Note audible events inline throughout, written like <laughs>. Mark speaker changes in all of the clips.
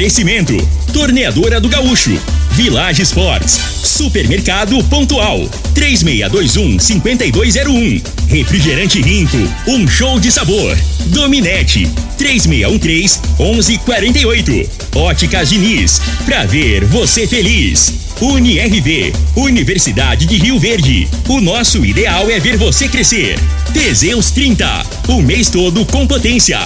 Speaker 1: Oferecimento: Torneadora do Gaúcho, Village Sports, Supermercado Pontual, 3621-5201. Refrigerante Rinco, um show de sabor. Dominete, 3613-1148. Óticas Diniz, pra ver você feliz. UniRV, Universidade de Rio Verde. O nosso ideal é ver você crescer. Teseus 30, o mês todo com potência.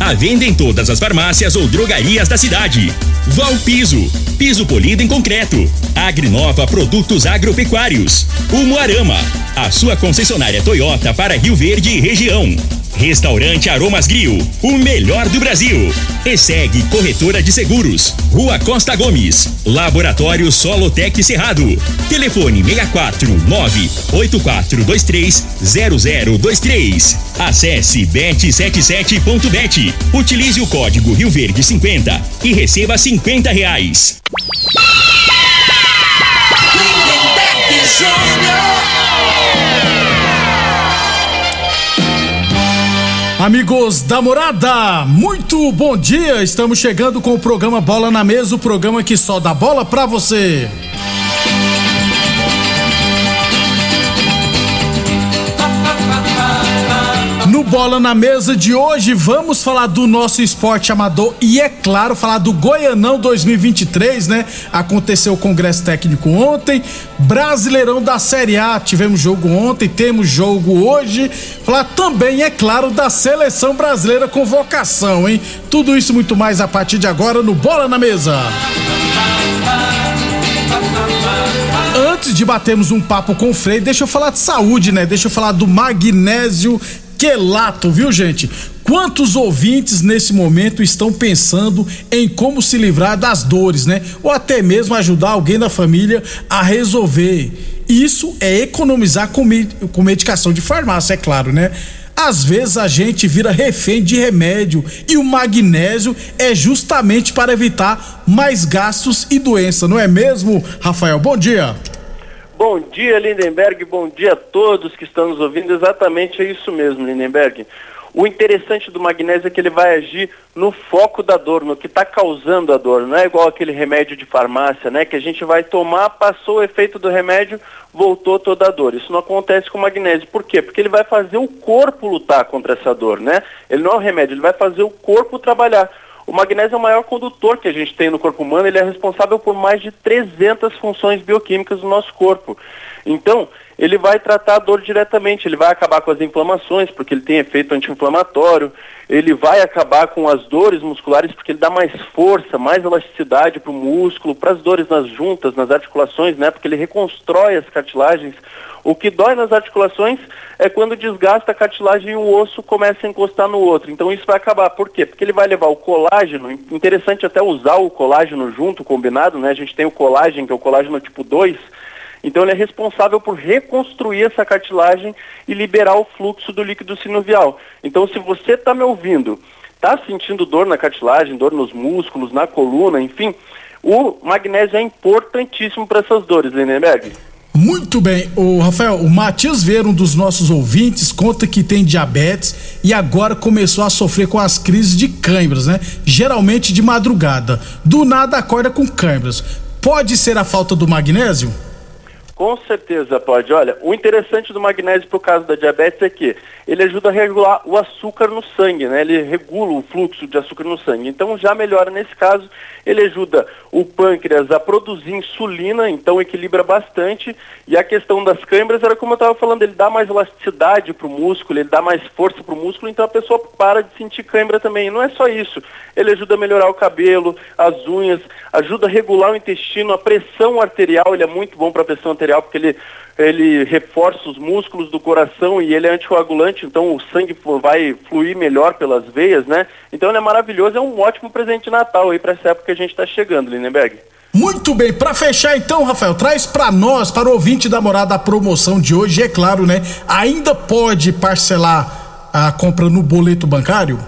Speaker 1: A venda em todas as farmácias ou drogarias da cidade. Valpiso, piso polido em concreto. Agrinova Produtos Agropecuários. Umuarama, a sua concessionária Toyota para Rio Verde e região. Restaurante Aromas Grill, o melhor do Brasil. E segue Corretora de Seguros, Rua Costa Gomes, Laboratório Solotec Cerrado. Telefone 64 98423 0023. Acesse bet77.bet. Utilize o código Rio Verde 50 e receba 50 reais.
Speaker 2: Lindenberg
Speaker 3: Amigos da morada, muito bom dia. Estamos chegando com o programa Bola na Mesa o programa que só dá bola pra você. Bola na Mesa de hoje, vamos falar do nosso esporte amador e, é claro, falar do Goianão 2023, né? Aconteceu o Congresso Técnico ontem, Brasileirão da Série A, tivemos jogo ontem, temos jogo hoje. Falar também, é claro, da Seleção Brasileira Convocação, hein? Tudo isso muito mais a partir de agora no Bola na Mesa. Antes de batermos um papo com o Frei, deixa eu falar de saúde, né? Deixa eu falar do magnésio quelato, viu, gente? Quantos ouvintes nesse momento estão pensando em como se livrar das dores, né? Ou até mesmo ajudar alguém da família a resolver. Isso é economizar com, com medicação de farmácia, é claro, né? Às vezes a gente vira refém de remédio e o magnésio é justamente para evitar mais gastos e doença, não é mesmo, Rafael? Bom dia.
Speaker 4: Bom dia, Lindenberg. Bom dia a todos que estão nos ouvindo. Exatamente é isso mesmo, Lindenberg. O interessante do magnésio é que ele vai agir no foco da dor, no que está causando a dor. Não é igual aquele remédio de farmácia, né? Que a gente vai tomar, passou o efeito do remédio, voltou toda a dor. Isso não acontece com o magnésio. Por quê? Porque ele vai fazer o corpo lutar contra essa dor, né? Ele não é o remédio, ele vai fazer o corpo trabalhar. O magnésio é o maior condutor que a gente tem no corpo humano, ele é responsável por mais de 300 funções bioquímicas do nosso corpo. Então, ele vai tratar a dor diretamente, ele vai acabar com as inflamações, porque ele tem efeito anti-inflamatório, ele vai acabar com as dores musculares, porque ele dá mais força, mais elasticidade para o músculo, para as dores nas juntas, nas articulações, né? Porque ele reconstrói as cartilagens. O que dói nas articulações é quando desgasta a cartilagem e o osso começa a encostar no outro. Então isso vai acabar. Por quê? Porque ele vai levar o colágeno, interessante até usar o colágeno junto, combinado, né? A gente tem o colágeno, que é o colágeno tipo 2, então ele é responsável por reconstruir essa cartilagem e liberar o fluxo do líquido sinovial. Então se você está me ouvindo, está sentindo dor na cartilagem, dor nos músculos, na coluna, enfim, o magnésio é importantíssimo para essas dores, Lindenberg.
Speaker 3: Muito bem, o Rafael, o Matias Veira, um dos nossos ouvintes, conta que tem diabetes e agora começou a sofrer com as crises de câimbras, né? Geralmente de madrugada. Do nada acorda com câimbras. Pode ser a falta do magnésio?
Speaker 4: Com certeza pode. Olha, o interessante do magnésio para o caso da diabetes é que ele ajuda a regular o açúcar no sangue, né? Ele regula o fluxo de açúcar no sangue. Então já melhora nesse caso. Ele ajuda o pâncreas a produzir insulina, então equilibra bastante. E a questão das câimbras era como eu estava falando, ele dá mais elasticidade para o músculo, ele dá mais força para o músculo, então a pessoa para de sentir câimbra também. E não é só isso. Ele ajuda a melhorar o cabelo, as unhas, ajuda a regular o intestino, a pressão arterial, ele é muito bom para a pressão arterial porque ele ele reforça os músculos do coração e ele é anticoagulante, então o sangue vai fluir melhor pelas veias, né? Então ele é maravilhoso, é um ótimo presente de Natal aí para essa época que a gente está chegando, Lindenberg.
Speaker 3: Muito bem, para fechar então, Rafael, traz para nós, para o ouvinte da morada, a promoção de hoje, é claro, né? Ainda pode parcelar a compra no boleto bancário?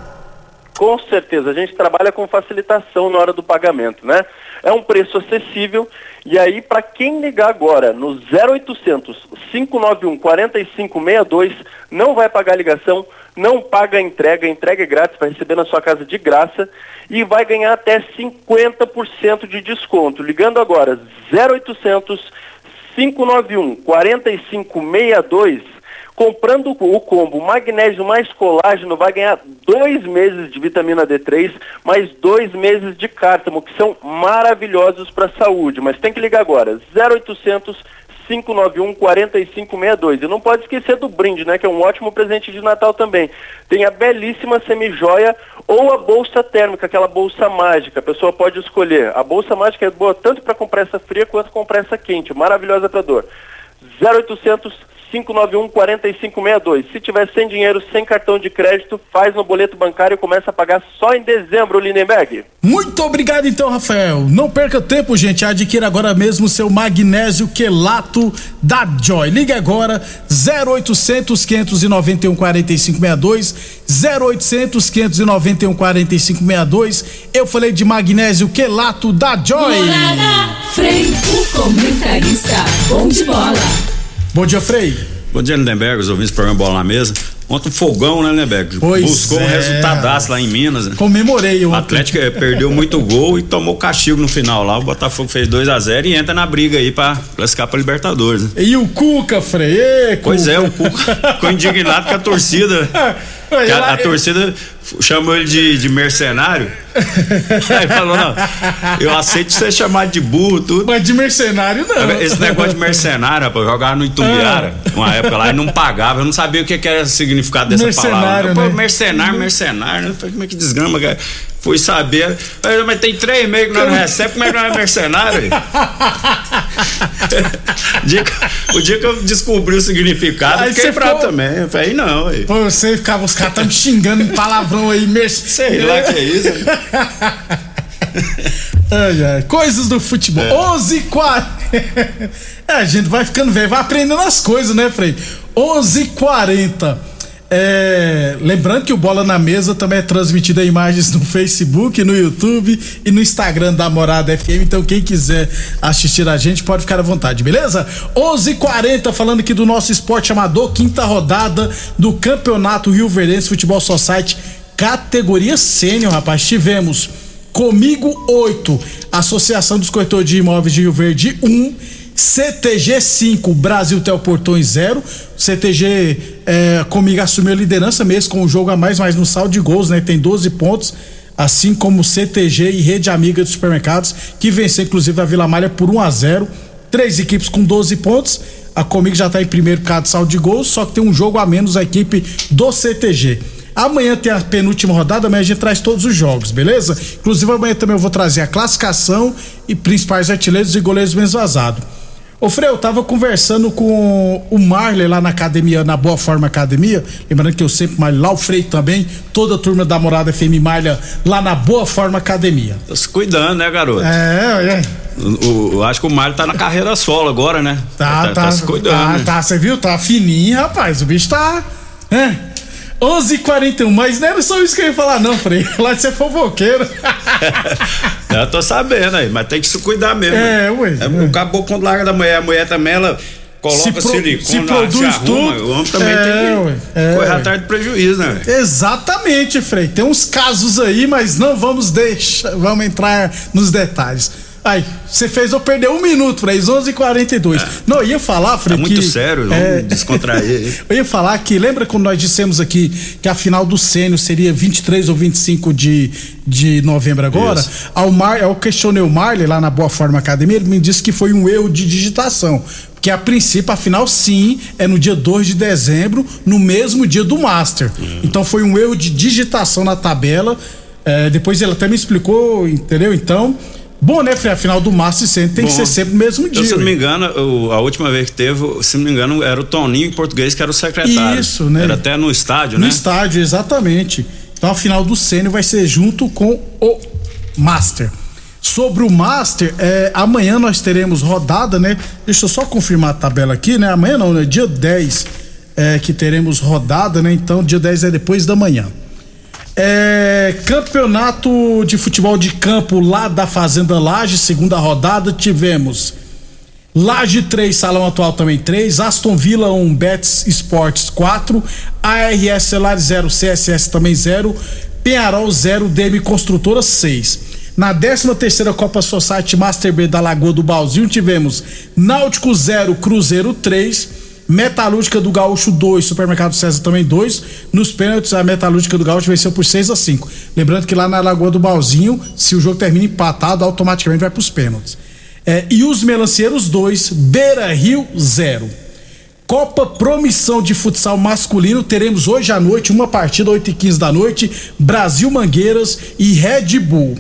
Speaker 4: Com certeza, a gente trabalha com facilitação na hora do pagamento, né? É um preço acessível e aí para quem ligar agora no 0800 591 4562 não vai pagar ligação, não paga a entrega, entrega é grátis, vai receber na sua casa de graça e vai ganhar até 50% de desconto. Ligando agora 0800 591 4562 comprando o combo magnésio mais colágeno, vai ganhar dois meses de vitamina D3, mais dois meses de cártamo, que são maravilhosos para a saúde. Mas tem que ligar agora, 0800 591 4562. E não pode esquecer do brinde, né? Que é um ótimo presente de Natal também. Tem a belíssima semijoia ou a bolsa térmica, aquela bolsa mágica. A pessoa pode escolher. A bolsa mágica é boa tanto para compressa fria quanto compressa quente. Maravilhosa para dor. 0800 591 4562. Se tiver sem dinheiro, sem cartão de crédito, faz no boleto bancário e começa a pagar só em dezembro, Lindenberg.
Speaker 3: Muito obrigado então, Rafael. Não perca tempo, gente. Adquira agora mesmo seu magnésio quelato da Joy. Ligue agora 0800 591 4562 0800 591 4562. Eu falei de magnésio quelato da Joy.
Speaker 5: Morada, Frei, o comentarista, bom de bola.
Speaker 3: Bom dia, Frei.
Speaker 6: Bom dia, Lindenberg, os ouvintes do programa Bola na Mesa. Ontem um fogão, né, Lindenberg?
Speaker 3: Pois
Speaker 6: Buscou
Speaker 3: é.
Speaker 6: um resultadaço lá em Minas. Né?
Speaker 3: Comemorei
Speaker 6: O
Speaker 3: ontem.
Speaker 6: Atlético eh, perdeu muito gol e tomou castigo no final lá. O Botafogo fez 2 a 0 e entra na briga aí pra classificar pra Libertadores. Né?
Speaker 3: E o Cuca, Frei?
Speaker 6: Pois é, o Cuca ficou indignado com a torcida. <laughs> A, a torcida chamou ele de, de mercenário. <laughs> Aí falou: não, eu aceito ser chamado de burro, tudo.
Speaker 3: Mas de mercenário não.
Speaker 6: Esse negócio de mercenário, rapaz, eu jogava no Itumbiara, uma época lá, e não pagava, eu não sabia o que, que era o significado dessa
Speaker 3: Mercenário,
Speaker 6: palavra. Pô,
Speaker 3: né?
Speaker 6: mercenário, mercenário, né? Falei, como é que desgrama, cara? Fui saber, mas tem três meses que nós não recebemos, como é que nós é mercenário? o, dia que, o dia que eu descobri o significado,
Speaker 3: Aí
Speaker 6: eu fiquei bravo
Speaker 3: ficou-
Speaker 6: também. Eu falei, não, aí.
Speaker 3: Pô, você ficava, os caras tão me xingando em palavrão aí, mercenário. <laughs>
Speaker 6: Sei lá que é isso. <laughs>
Speaker 3: Ai, ai, coisas do futebol. 11 h 40 É, a gente vai ficando velho, vai aprendendo as coisas, né, Frei? 11 h 40 É, lembrando que o Bola na Mesa também é transmitido em imagens no Facebook, no YouTube e no Instagram da Morada FM. Então, quem quiser assistir a gente pode ficar à vontade, beleza? 11 h 40 falando aqui do nosso esporte amador, quinta rodada do Campeonato Rio Verdense Futebol Society, categoria sênior, rapaz. Tivemos Comigo 8, Associação dos Corretores de Imóveis de Rio Verde 1, CTG 5, Brasil Telportões 0. CTG é, comigo assumiu a liderança mesmo com o jogo a mais, mas no saldo de gols, né? Tem 12 pontos. Assim como CTG e Rede Amiga dos Supermercados, que venceu inclusive a Vila Malha por 1 a 0 Três equipes com 12 pontos. A Comigo já está em primeiro por causa do saldo de gols, só que tem um jogo a menos a equipe do CTG. Amanhã tem a penúltima rodada, amanhã a gente traz todos os jogos, beleza? Inclusive amanhã também eu vou trazer a classificação e principais artilheiros e goleiros menos vazados. Ô Frei, eu tava conversando com o Marley lá na academia, na Boa Forma Academia. Lembrando que eu sempre malho lá, o Frei também, toda a turma da Morada FM malha lá na Boa Forma Academia.
Speaker 6: Tô se cuidando, né, garoto?
Speaker 3: É, é.
Speaker 6: O, o- eu acho que o Mário tá na carreira solo agora, né?
Speaker 3: Tá, tá,
Speaker 6: se cuidando.
Speaker 3: Tá, tá, você viu? Tá fininho, rapaz. O bicho tá. É. 11h41, mas não era só isso que eu ia falar, não, Frei. <laughs> Lá de ser fofoqueiro. <laughs>
Speaker 6: Eu tô sabendo aí, mas tem que se cuidar mesmo.
Speaker 3: É, ué.
Speaker 6: É, O caboclo quando larga da mulher, a mulher também, ela coloca
Speaker 3: pro-
Speaker 6: silicone,
Speaker 3: se produz
Speaker 6: arruma.
Speaker 3: tudo.
Speaker 6: O homem também
Speaker 3: É,
Speaker 6: tem que
Speaker 3: é,
Speaker 6: correr atrás de prejuízo, né?
Speaker 3: Exatamente, Frei. Tem uns casos aí, mas não vamos deixar, vamos entrar nos detalhes. Aí, você fez eu perder um minuto, Frei, 11h42. Não, eu ia falar, Frei,
Speaker 6: É. Tá muito
Speaker 3: que...
Speaker 6: sério, vamos
Speaker 3: é,
Speaker 6: descontrair. <laughs>
Speaker 3: Eu ia falar que, lembra quando nós dissemos aqui que a final do Sênio seria 23 ou 25 de, de novembro agora?
Speaker 6: Isso.
Speaker 3: Ao Mar, eu questionei o Marley lá na Boa Forma Academia, ele me disse que foi um erro de digitação. Porque a princípio, a final sim, é no dia 2 de dezembro, no mesmo dia do Master.
Speaker 6: Uhum.
Speaker 3: Então foi um erro de digitação na tabela. É, depois ele até me explicou, entendeu? Então, bom, né, Frei? A final do Master sempre tem que
Speaker 6: Bom,
Speaker 3: ser sempre no mesmo dia.
Speaker 6: Eu, se não me engano, o- a última vez que teve, se não me engano, era o Toninho em português que era o secretário.
Speaker 3: Isso, né?
Speaker 6: Era até no estádio,
Speaker 3: No
Speaker 6: né?
Speaker 3: estádio, exatamente. Então a final do Sênio vai ser junto com o Master. Sobre o Master, é, amanhã nós teremos rodada, né? Deixa eu só confirmar a tabela aqui, né? Amanhã não, né? Dia 10 é, que teremos rodada, né? Então, dia 10 é depois da manhã. É, campeonato de futebol de campo lá da Fazenda Laje, segunda rodada, tivemos Laje 3, Salão Atual também 3, Aston Villa 1, Betis Sports 4, ARS Celar 0, CSS também 0, Penharol 0, DM Construtora 6. Na 13 terceira Copa Society Master B da Lagoa do Balzinho tivemos Náutico 0, Cruzeiro 3, Metalúrgica do Gaúcho 2, Supermercado César também 2. Nos pênaltis, a Metalúrgica do Gaúcho venceu por 6 a 5 Lembrando que lá na Lagoa do Balzinho, se o jogo termina empatado, automaticamente vai para os pênaltis. É, e os Melanceiros 2, Beira Rio 0. Copa Promissão de Futsal Masculino, teremos hoje à noite uma partida, 8 e 15 da noite, Brasil Mangueiras e Red Bull.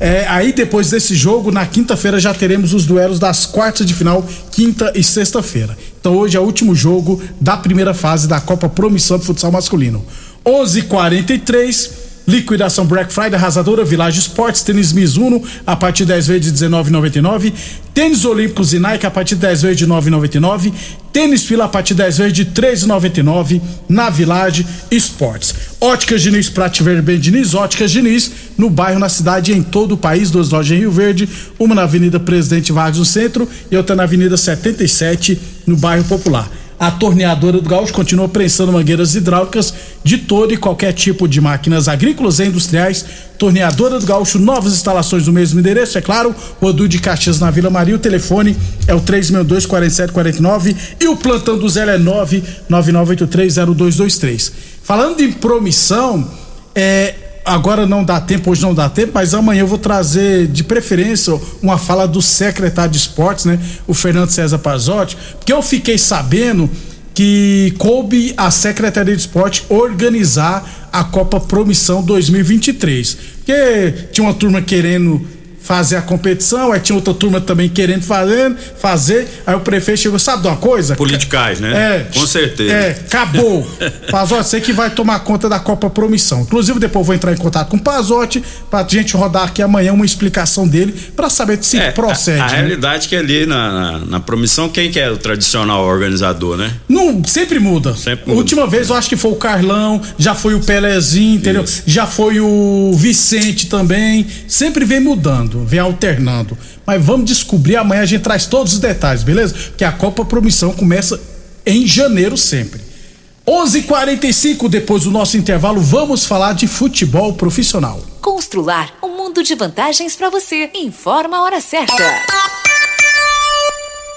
Speaker 3: É, aí depois desse jogo, na quinta-feira já teremos os duelos das quartas de final, quinta e sexta-feira. Então hoje é o último jogo da primeira fase da Copa Promissão de Futsal Masculino. 11:43 Liquidação Black Friday, arrasadora, Village Sports, tênis Mizuno a partir de 10 vezes de 19,99. Tênis Olímpicos e Nike a partir de 10 vezes de 9,99. Tênis Fila a partir de 10 vezes de 3,99 na Village Sports. Óticas Diniz, Prate Bem Diniz, Óticas Diniz, no bairro, na cidade e em todo o país, duas lojas em Rio Verde, uma na Avenida Presidente Vargas no centro e outra na Avenida 77 no bairro Popular. A torneadora do Gaúcho continua prensando mangueiras hidráulicas de todo e qualquer tipo de máquinas agrícolas e industriais. Torneadora do Gaúcho, novas instalações no mesmo endereço, é claro. Rodu de Caxias na Vila Maria. O telefone é o 362-4749 e o plantão do Zé é 999830223. Falando em promissão, é, agora não dá tempo, hoje não dá tempo, mas amanhã eu vou trazer de preferência uma fala do secretário de esportes, né? O Fernando César Pazotti, porque eu fiquei sabendo que coube a Secretaria de Esporte organizar a Copa Promissão 2023. Porque tinha uma turma querendo fazer a competição, aí tinha outra turma também querendo fazer, fazer, aí o prefeito chegou, sabe de uma coisa?
Speaker 6: Politicais, né?
Speaker 3: É.
Speaker 6: Com certeza.
Speaker 3: É, acabou. <laughs> Pazotti, você que vai tomar conta da Copa Promissão. Inclusive, depois eu vou entrar em contato com o Pazotti pra gente rodar aqui amanhã uma explicação dele para saber se
Speaker 6: É,
Speaker 3: procede.
Speaker 6: A, a
Speaker 3: né?
Speaker 6: realidade é que ali na, na, na promissão, quem que é o tradicional organizador, né?
Speaker 3: Não, sempre muda.
Speaker 6: Sempre
Speaker 3: A
Speaker 6: muda.
Speaker 3: última vez eu acho que foi o Carlão, já foi o Pelezinho, entendeu?
Speaker 6: Isso.
Speaker 3: Já foi o Vicente também. Sempre vem mudando, vem alternando. Mas vamos descobrir amanhã a gente traz todos os detalhes, beleza? Porque a Copa Promissão começa em janeiro sempre. 11:45 depois do nosso intervalo, vamos falar de futebol profissional.
Speaker 7: Constrular um mundo de vantagens para você. Informa a hora certa.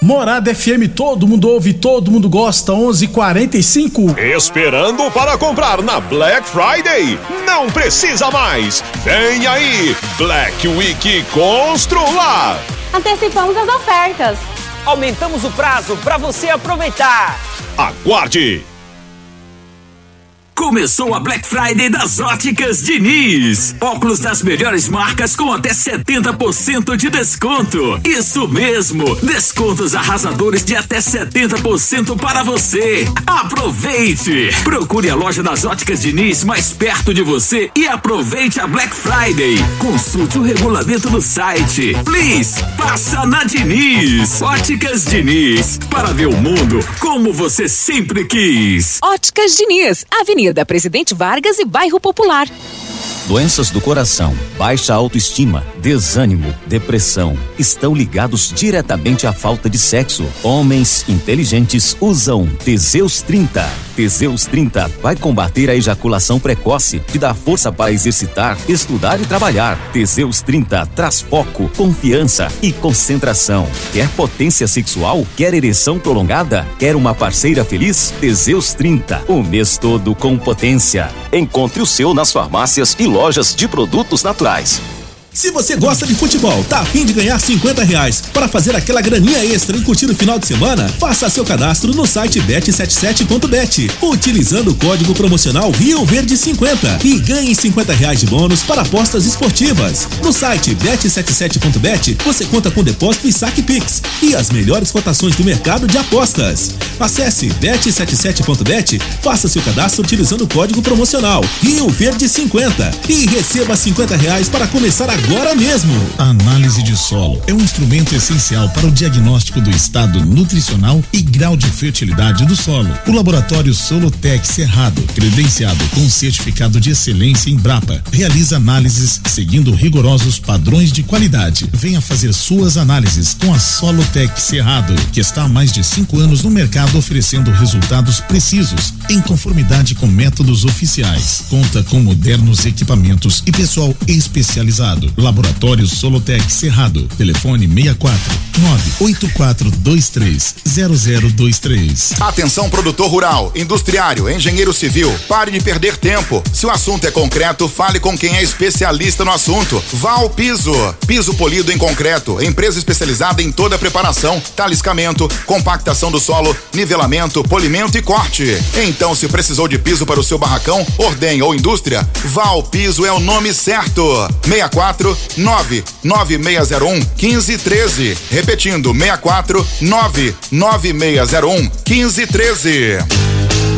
Speaker 3: Morada FM, todo mundo ouve, todo mundo gosta. 11:45.
Speaker 8: Esperando para comprar na Black Friday? Não precisa mais! Vem aí! Black Week Constrular!
Speaker 9: Antecipamos as ofertas.
Speaker 10: Aumentamos o prazo para você aproveitar.
Speaker 8: Aguarde!
Speaker 1: Começou a Black Friday das Óticas Diniz. Óculos das melhores marcas com até 70% de desconto. Isso mesmo, descontos arrasadores de até 70% para você. Aproveite! Procure a loja das Óticas Diniz mais perto de você e aproveite a Black Friday. Consulte o regulamento no site. Please, passa na Diniz. Óticas Diniz, para ver o mundo como você sempre quis.
Speaker 7: Óticas Diniz, Avenida Presidente Vargas e Bairro Popular.
Speaker 11: Doenças do coração, baixa autoestima, desânimo, depressão estão ligados diretamente à falta de sexo. Homens inteligentes usam Teseus 30. Teseus 30 vai combater a ejaculação precoce, te dá força para exercitar, estudar e trabalhar. Teseus 30 traz foco, confiança e concentração. Quer potência sexual? Quer ereção prolongada? Quer uma parceira feliz? Teseus 30, o mês todo com potência. Encontre o seu nas farmácias e lojas de produtos naturais.
Speaker 12: Se você gosta de futebol, tá afim de ganhar 50 reais para fazer aquela graninha extra e curtir o final de semana, faça seu cadastro no site bet77.bet, utilizando o código promocional Rio Verde 50 e ganhe 50 reais de bônus para apostas esportivas. No site bet77.bet você conta com depósito e saque Pix e as melhores cotações do mercado de apostas. Acesse bet77.bet, faça seu cadastro utilizando o código promocional Rio Verde 50 e receba 50 reais para começar agora mesmo.
Speaker 13: A análise de solo é um instrumento essencial para o diagnóstico do estado nutricional e grau de fertilidade do solo. O laboratório Solotec Cerrado, credenciado com certificado de excelência em Brapa, realiza análises seguindo rigorosos padrões de qualidade. Venha fazer suas análises com a Solotec Cerrado, que está há mais de cinco anos no mercado oferecendo resultados precisos, em conformidade com métodos oficiais. Conta com modernos equipamentos e pessoal especializado. Laboratório Solotec Cerrado. Telefone 64 98423 0023.
Speaker 14: Atenção produtor rural, industriário, engenheiro civil, pare de perder tempo. Se o assunto é concreto, fale com quem é especialista no assunto. Val Piso, piso polido em concreto, empresa especializada em toda a preparação, taliscamento, compactação do solo, nivelamento, polimento e corte. Então, se precisou de piso para o seu barracão, ordem ou indústria, Val Piso é o nome certo. 64 99601 1513. Repetindo, 64 99601 1513.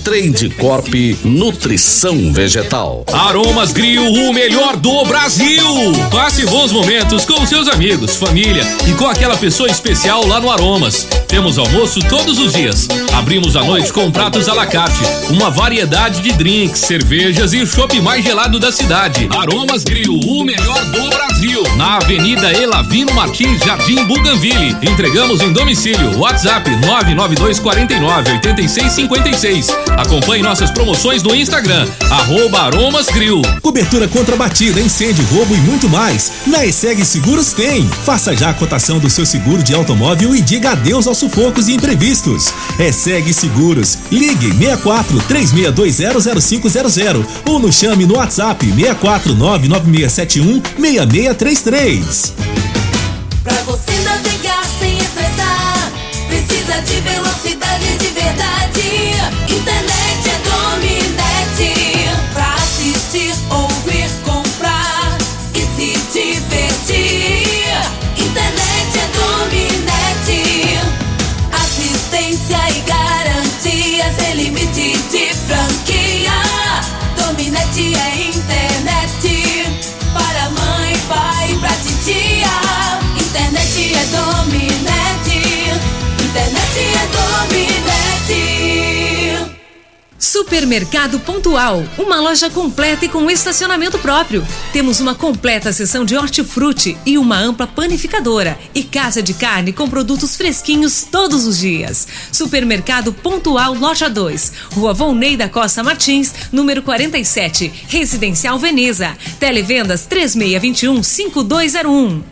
Speaker 15: Trade Corp Nutrição Vegetal.
Speaker 16: Aromas Grill, o melhor do Brasil. Passe bons momentos com seus amigos, família e com aquela pessoa especial lá no Aromas. Temos almoço todos os dias. Abrimos à noite com pratos à la carte, uma variedade de drinks, cervejas e o chopp mais gelado da cidade. Aromas Grill, o melhor do Brasil. Na Avenida Elavino Martins, Jardim Buganville. Entregamos em domicílio. WhatsApp 992 49 86 56. Acompanhe nossas promoções no Instagram, arroba Aromas Grill.
Speaker 12: Cobertura contra batida, incêndio, roubo e muito mais. Na ESEG Seguros tem. Faça já a cotação do seu seguro de automóvel e diga adeus aos sufocos e imprevistos. ESEG Seguros. Ligue 64 36200500 ou nos chame no WhatsApp 64 99671 6633.
Speaker 2: Pra você navegar sem estressar, precisa de velocidade de verdade. Internet é
Speaker 17: Supermercado Pontual, uma loja completa e com estacionamento próprio. Temos uma completa seção de hortifruti e uma ampla panificadora e casa de carne com produtos fresquinhos todos os dias. Supermercado Pontual Loja 2, Rua Volney da Costa Martins, número 47, Residencial Veneza. Televendas 3621 5201.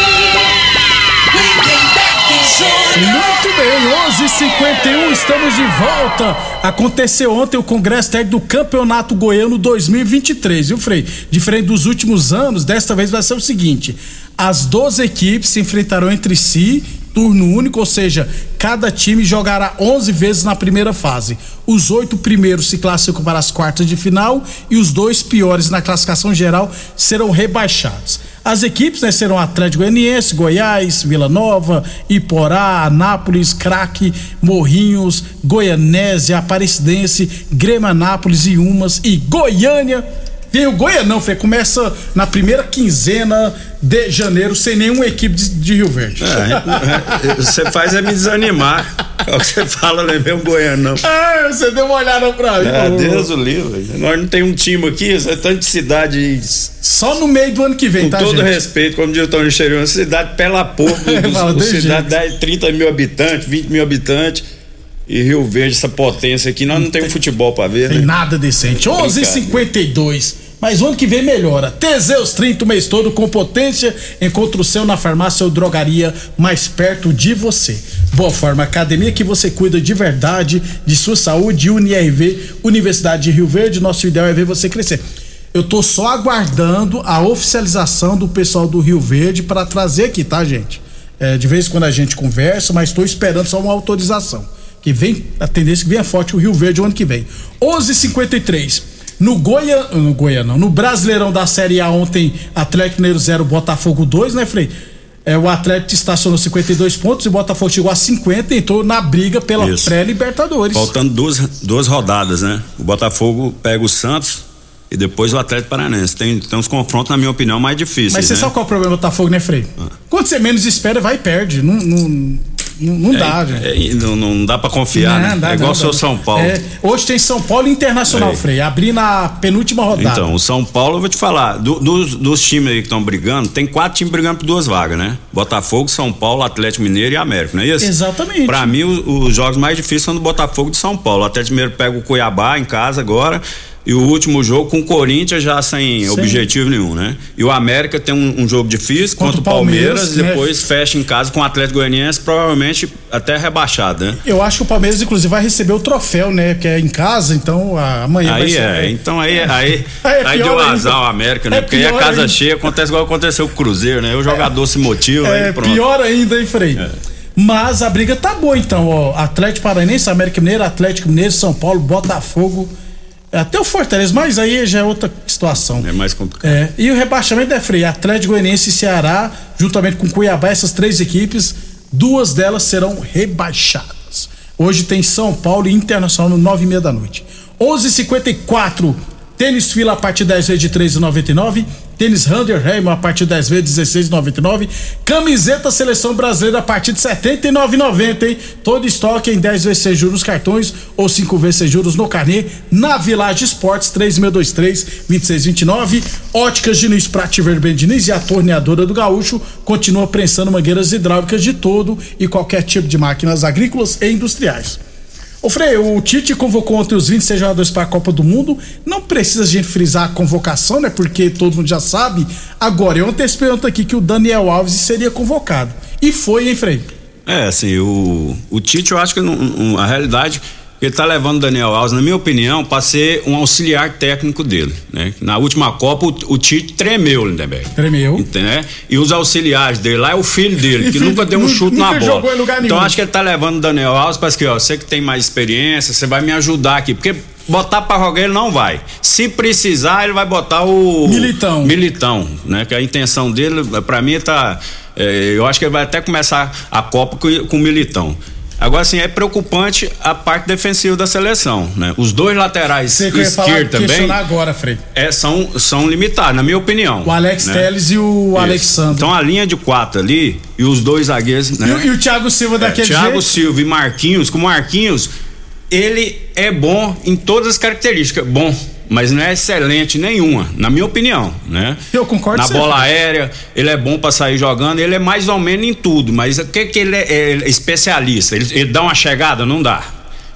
Speaker 3: Muito bem, 11:51 estamos de volta. Aconteceu ontem o Congresso Técnico do Campeonato Goiano 2023, viu, Frei? Diferente dos últimos anos, desta vez vai ser o seguinte: as 12 equipes se enfrentarão entre si, turno único, ou seja, cada time jogará 11 vezes na primeira fase. Os oito primeiros se classificam para as quartas de final e os dois piores na classificação geral serão rebaixados. As equipes né, serão Atlético Goianiense, Goiás, Vila Nova, Iporá, Anápolis, Craque, Morrinhos, Goianésia, Aparecidense, Grêmio Anápolis, Iumas e Goiânia Vem o Goianão, Frei, começa na primeira quinzena de janeiro sem nenhuma equipe de, de Rio Verde.
Speaker 6: É, é, você faz é me desanimar. É o que você fala, não é ver um Goianão.
Speaker 3: Ah, você deu uma olhada pra mim.
Speaker 6: É, Deus o livre. Nós não tem um time aqui, é tanta cidade.
Speaker 3: Só no meio do ano que vem,
Speaker 6: Com
Speaker 3: tá,
Speaker 6: todo
Speaker 3: gente?
Speaker 6: respeito, como diz o Tony Cheiro, uma cidade pela pouco, <laughs>
Speaker 3: Fala,
Speaker 6: cidade de 30 mil habitantes, 20 mil habitantes. E Rio Verde, essa potência aqui, nós não temos futebol pra ver,
Speaker 3: Tem
Speaker 6: né?
Speaker 3: nada decente. 11:52. Mas o ano que vem melhora. Teseus 30 o mês todo com potência. Encontre o seu na farmácia ou drogaria mais perto de você. Boa Forma Academia que você cuida de verdade de sua saúde. UniRV, Universidade de Rio Verde. Nosso ideal é ver você crescer. Eu tô só aguardando a oficialização do pessoal do Rio Verde para trazer aqui, tá, gente? É, de vez em quando a gente conversa, mas estou esperando só uma autorização. Que vem, a tendência é que venha forte o Rio Verde o ano que vem. 11:53 no Goiânia, no Goiânia não, no Brasileirão da Série A ontem, Atlético Mineiro 0, Botafogo 2, né, Frei? É, o Atlético estacionou 52 pontos e o Botafogo chegou a 50 e entrou na briga pela pré-Libertadores.
Speaker 6: Faltando duas, duas rodadas, né? O Botafogo pega o Santos e depois o Atlético Paranense. Tem, tem uns confrontos, na minha opinião, mais difíceis.
Speaker 3: Mas você
Speaker 6: né?
Speaker 3: sabe qual é o problema do Botafogo, né, Frei? Quando você menos espera, vai e perde. Não, não, não, não dá, gente.
Speaker 6: É, é, não, não dá pra confiar, né?
Speaker 3: dá,
Speaker 6: é igual o seu. São Paulo.
Speaker 3: É, hoje tem São Paulo e Internacional,
Speaker 6: É.
Speaker 3: Frei. Abrir na penúltima rodada.
Speaker 6: Então, o São Paulo, eu vou te falar, do- dos, dos times aí que estão brigando, tem quatro times brigando por duas vagas, né? Botafogo, São Paulo, Atlético Mineiro e América, não é isso?
Speaker 3: Exatamente.
Speaker 6: Pra mim, o- os jogos mais difíceis são do Botafogo e de São Paulo. O Atlético Mineiro pega o Cuiabá em casa agora. E o último jogo com o Corinthians já sem,
Speaker 3: Sem-
Speaker 6: objetivo nenhum, né? E o América tem um, um jogo difícil contra,
Speaker 3: Contra
Speaker 6: o
Speaker 3: Palmeiras,
Speaker 6: Palmeiras,
Speaker 3: né?
Speaker 6: depois fecha em casa com o Atlético Goianiense, provavelmente até rebaixado, né?
Speaker 3: Eu acho que o Palmeiras, inclusive, vai receber o troféu, né? Que é em casa, então a- amanhã vai
Speaker 6: Aí
Speaker 3: ser.
Speaker 6: é, então aí, aí, <laughs>
Speaker 3: Aí
Speaker 6: aí,
Speaker 3: é
Speaker 6: deu
Speaker 3: ainda.
Speaker 6: azar o América, né?
Speaker 3: É
Speaker 6: Porque aí a casa
Speaker 3: ainda.
Speaker 6: cheia acontece igual aconteceu com o Cruzeiro, né? O jogador se motiva,
Speaker 3: É,
Speaker 6: aí pronto.
Speaker 3: pior ainda, hein, Frei? Mas a briga tá boa, então, ó. Atlético Paranaense, América Mineiro, Atlético Mineiro, São Paulo, Botafogo. Até o Fortaleza, mas aí já é outra situação.
Speaker 6: É mais complicado.
Speaker 3: É, e o rebaixamento é freio. Atlético Goianiense e Ceará, juntamente com Cuiabá, essas três equipes, duas delas serão rebaixadas. Hoje tem São Paulo e Internacional no nove e meia da noite. 11:54 Tênis fila a partir 10 vezes de 3,99. Tênis Hunter Raymond a partir de 10 vezes de 16,99. Camiseta Seleção Brasileira a partir de 79,90, hein? Todo estoque em 10 vezes sem juros cartões ou 5 vezes sem juros no carnê. Na Village Esportes 3623 2629. Óticas Diniz Prate Verben Diniz e a torneadora do Gaúcho continua prensando mangueiras hidráulicas de todo e qualquer tipo de máquinas agrícolas e industriais. Ô Frei, o Tite convocou ontem os 26 jogadores para a Copa do Mundo. Não precisa a gente frisar a convocação, né? Porque todo mundo já sabe. Agora, eu antecipei ontem aqui que o Daniel Alves seria convocado. E foi, hein, Frei?
Speaker 6: É, assim, o, o Tite, eu acho que não- a realidade ele tá levando o Daniel Alves, na minha opinião, para ser um auxiliar técnico dele, né? Na última Copa, o, o Tite tremeu, Lindenberg.
Speaker 3: Tremeu.
Speaker 6: Né? E os auxiliares dele lá é o filho dele, que <laughs> nunca deu um chute na bola. então acho que ele tá levando o Daniel Alves para que, ó, você que tem mais experiência, você vai me ajudar aqui, porque botar para jogar ele não vai. Se precisar, ele vai botar o
Speaker 3: Militão.
Speaker 6: Militão, né? Que a intenção dele, para mim tá, é, eu acho que ele vai até começar a Copa com, com o Militão. Agora, assim, é preocupante a parte defensiva da seleção, né? Os dois laterais
Speaker 3: Você que eu ia falar,
Speaker 6: esquerdo também
Speaker 3: agora, Frei.
Speaker 6: é, são, são limitados, na minha opinião.
Speaker 3: O Alex
Speaker 6: né?
Speaker 3: Telles e o
Speaker 6: Isso.
Speaker 3: Alexandre.
Speaker 6: Então a linha de quatro ali e os dois zagueiros, né?
Speaker 3: E, o- e o Thiago Silva
Speaker 6: É,
Speaker 3: daquele
Speaker 6: Thiago
Speaker 3: jeito.
Speaker 6: Silva e Marquinhos, com o Marquinhos, ele é bom em todas as características, bom, mas não é excelente nenhuma, na minha opinião, né?
Speaker 3: Eu concordo
Speaker 6: Na bola aérea, ele é bom pra sair jogando, ele é mais ou menos em tudo, mas o que que ele é, é especialista? Ele, ele dá uma chegada, não dá.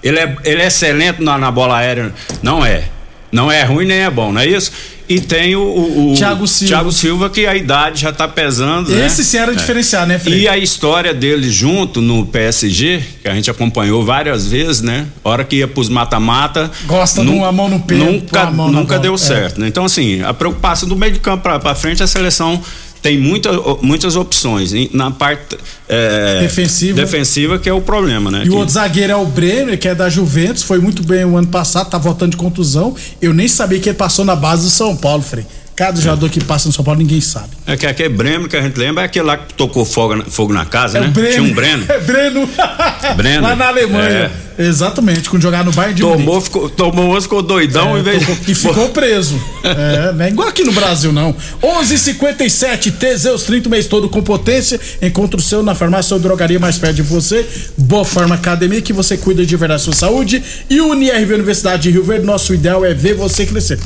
Speaker 6: Ele é, ele é excelente na, na bola aérea, não é. Não é ruim nem é bom, não é isso? E tem o, o,
Speaker 3: Thiago Silva.
Speaker 6: Thiago Silva, que a idade já tá pesando, né?
Speaker 3: Esse sim era
Speaker 6: É.
Speaker 3: diferenciar, né, Frei?
Speaker 6: E a história dele junto no PSG, que a gente acompanhou várias vezes, né? Hora que ia pros mata-mata.
Speaker 3: Gosta de uma mão no peito,
Speaker 6: Nunca, nunca
Speaker 3: bola.
Speaker 6: deu
Speaker 3: É.
Speaker 6: certo, né? Então, assim, a preocupação do meio de campo pra, pra frente, a seleção tem muita, muitas opções. Na parte é,
Speaker 3: Defensiva.
Speaker 6: defensiva, que é o problema, né?
Speaker 3: E o
Speaker 6: Que-
Speaker 3: outro zagueiro é o Brenner, que é da Juventus, foi muito bem o ano passado, tá voltando de contusão. Eu nem sabia que ele passou na base do São Paulo, Frei. Cada jogador que passa no São Paulo ninguém sabe.
Speaker 6: É que aquele Breno que a gente lembra é aquele lá que tocou fogo na, fogo na casa,
Speaker 3: É
Speaker 6: né?
Speaker 3: Breno.
Speaker 6: Tinha um Breno. <laughs>
Speaker 3: É Breno.
Speaker 6: Breno.
Speaker 3: Lá na Alemanha. Exatamente, quando jogar no Bayern de
Speaker 6: Tomou, ficou, tomou umas, ficou doidão
Speaker 3: É,
Speaker 6: em vez
Speaker 3: tocou- E <laughs> ficou preso. É, não é igual aqui no Brasil, não. 11:57 Teseus 30 o mês todo com potência. Encontre o seu na farmácia ou drogaria mais perto de você. Boa Forma Academia, que você cuida de verdade da sua saúde. E UniRV Universidade de Rio Verde, nosso ideal é ver você crescer.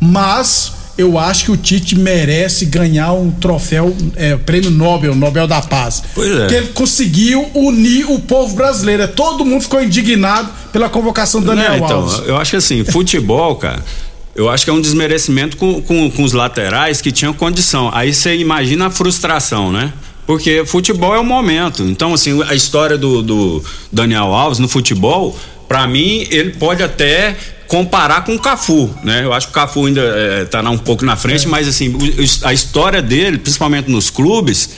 Speaker 3: Mas eu acho que o Tite merece ganhar um troféu, é, prêmio Nobel, Nobel da Paz.
Speaker 6: Pois é.
Speaker 3: Que ele conseguiu unir o povo brasileiro. Todo mundo ficou indignado pela convocação do Daniel
Speaker 6: Não, então,
Speaker 3: Alves.
Speaker 6: eu acho que assim, futebol, cara, eu acho que é um desmerecimento com, com, com os laterais que tinham condição. Aí você imagina a frustração, né? Porque futebol é o momento. Então, assim, a história do, do Daniel Alves no futebol, pra mim, ele pode até comparar com o Cafu, né? Eu acho que o Cafu ainda é, tá lá um pouco na frente, mas assim, a história dele, principalmente nos clubes,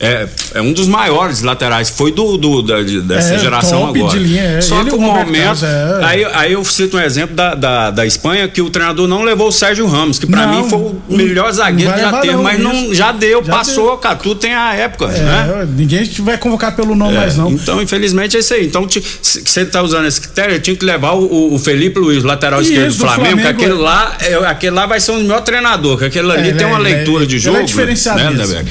Speaker 6: é, é um dos maiores laterais. Foi do, do- da- de- dessa
Speaker 3: É,
Speaker 6: geração agora.
Speaker 3: de linha, é.
Speaker 6: Só
Speaker 3: Ele
Speaker 6: que
Speaker 3: e
Speaker 6: o momento.
Speaker 3: Carlos, é.
Speaker 6: Aí, aí eu cito um exemplo da, da, da Espanha que o treinador não levou o Sérgio Ramos, que pra
Speaker 3: Não,
Speaker 6: mim foi o melhor zagueiro que já teve,
Speaker 3: não,
Speaker 6: mas não, já deu,
Speaker 3: Já
Speaker 6: passou,
Speaker 3: deu.
Speaker 6: cara, tudo tem a época,
Speaker 3: É,
Speaker 6: né?
Speaker 3: Ninguém vai convocar pelo nome
Speaker 6: É,
Speaker 3: mais, não.
Speaker 6: Então, infelizmente, é isso aí. Então, ele tá usando esse critério, tinha que levar o, o Felipe Luiz, lateral
Speaker 3: Isso,
Speaker 6: esquerdo do
Speaker 3: do
Speaker 6: Flamengo, que
Speaker 3: Flamengo,
Speaker 6: aquele
Speaker 3: é.
Speaker 6: lá, é, aquele lá vai ser o melhor treinador, que aquele ali tem uma leitura de
Speaker 3: ele é
Speaker 6: jogo.
Speaker 3: diferenciado
Speaker 6: né?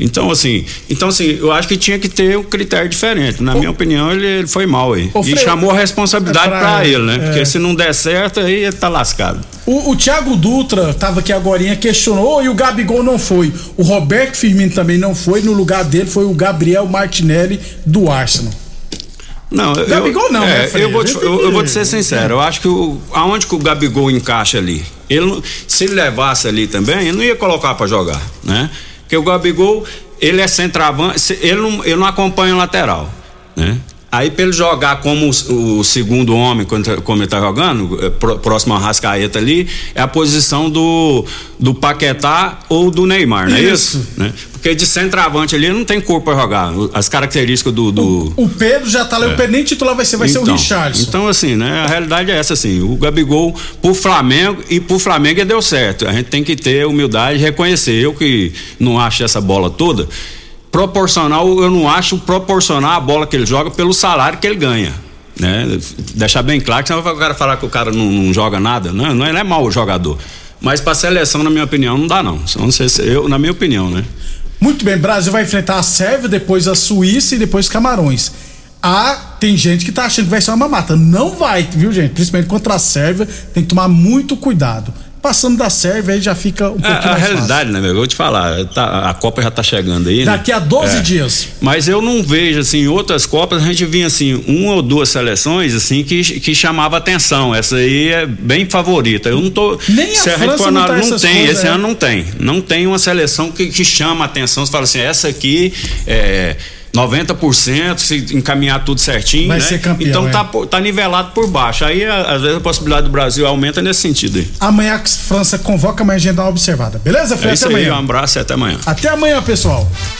Speaker 6: Então, assim, então, assim, eu acho que tinha que ter um critério diferente. Na minha opinião, ele, ele foi mal aí. E
Speaker 3: Frei,
Speaker 6: chamou a responsabilidade
Speaker 3: é pra
Speaker 6: pra
Speaker 3: ele,
Speaker 6: né?
Speaker 3: é.
Speaker 6: Porque se não der certo, aí ele tá lascado.
Speaker 3: O, o Thiago Dutra tava aqui agora questionou "Ô, e o Gabigol não foi. O Roberto Firmino também não foi. No lugar dele foi o Gabriel Martinelli do Arsenal.
Speaker 6: Não,
Speaker 3: Gabigol não,
Speaker 6: é,
Speaker 3: né,
Speaker 6: eu, vou te, eu, eu vou te ser sincero, eu acho que o, aonde que o Gabigol encaixa ali, ele, se ele levasse ali também, ele não ia colocar pra jogar, né? Porque o Gabigol, ele é centroavante, ele não, ele não acompanha o lateral, né? Aí pra ele jogar como o, o segundo homem, quando tá- como ele tá jogando, é, pró- próximo ao Rascaeta ali, é a posição do, do Paquetá ou do Neymar, não é isso?
Speaker 3: Isso.
Speaker 6: Né? Porque de centroavante ali ele não tem corpo pra jogar. As características do- do,
Speaker 3: O Pedro já tá lá,
Speaker 6: É.
Speaker 3: o Pedro nem titular vai ser, vai ser o
Speaker 6: então,
Speaker 3: Richardson.
Speaker 6: Então, assim, né? A realidade é essa, assim. O Gabigol, pro Flamengo, e pro Flamengo ele deu certo. A gente tem que ter humildade e reconhecer. Eu que não acho essa bola toda, proporcional, eu não acho proporcionar a bola que ele joga pelo salário que ele ganha. Né? Deixar bem claro, que senão o cara falar que o cara não, não joga nada. Não, não, ele é mau jogador. Mas pra seleção, na minha opinião, não dá, não. Eu, na minha opinião, né?
Speaker 3: Muito bem, Brasil vai enfrentar a Sérvia, depois a Suíça e depois Camarões. Ah, tem gente que tá achando que vai ser uma mamata. Não vai, viu, gente? Principalmente contra a Sérvia, tem que tomar muito cuidado. Passando da Sérvia aí já fica um pouquinho
Speaker 6: É, a
Speaker 3: mais
Speaker 6: realidade, né, meu? Eu vou te falar, tá- a Copa já tá chegando aí. né?
Speaker 3: Daqui a 12
Speaker 6: É.
Speaker 3: dias.
Speaker 6: Mas eu não vejo, assim, outras Copas a gente vinha, assim, uma ou duas seleções, assim, que, que chamava atenção. Essa aí é bem favorita. Eu não tô.
Speaker 3: Nem a
Speaker 6: se a gente
Speaker 3: França
Speaker 6: for
Speaker 3: não tá
Speaker 6: não tem, esse
Speaker 3: é.
Speaker 6: ano não tem. Não tem uma seleção que, que chama atenção. Você fala assim, essa aqui é. 90%, se encaminhar tudo certinho.
Speaker 3: Vai
Speaker 6: né?
Speaker 3: ser campeão,
Speaker 6: Então
Speaker 3: é.
Speaker 6: tá, tá nivelado por baixo. Aí, a- às vezes, a possibilidade do Brasil aumenta nesse sentido aí.
Speaker 3: Amanhã a França convoca, amanhã a gente dá uma observada. Beleza, Fred?
Speaker 6: É isso
Speaker 3: Até
Speaker 6: aí,
Speaker 3: amanhã.
Speaker 6: um abraço e até amanhã.
Speaker 3: Até amanhã, pessoal.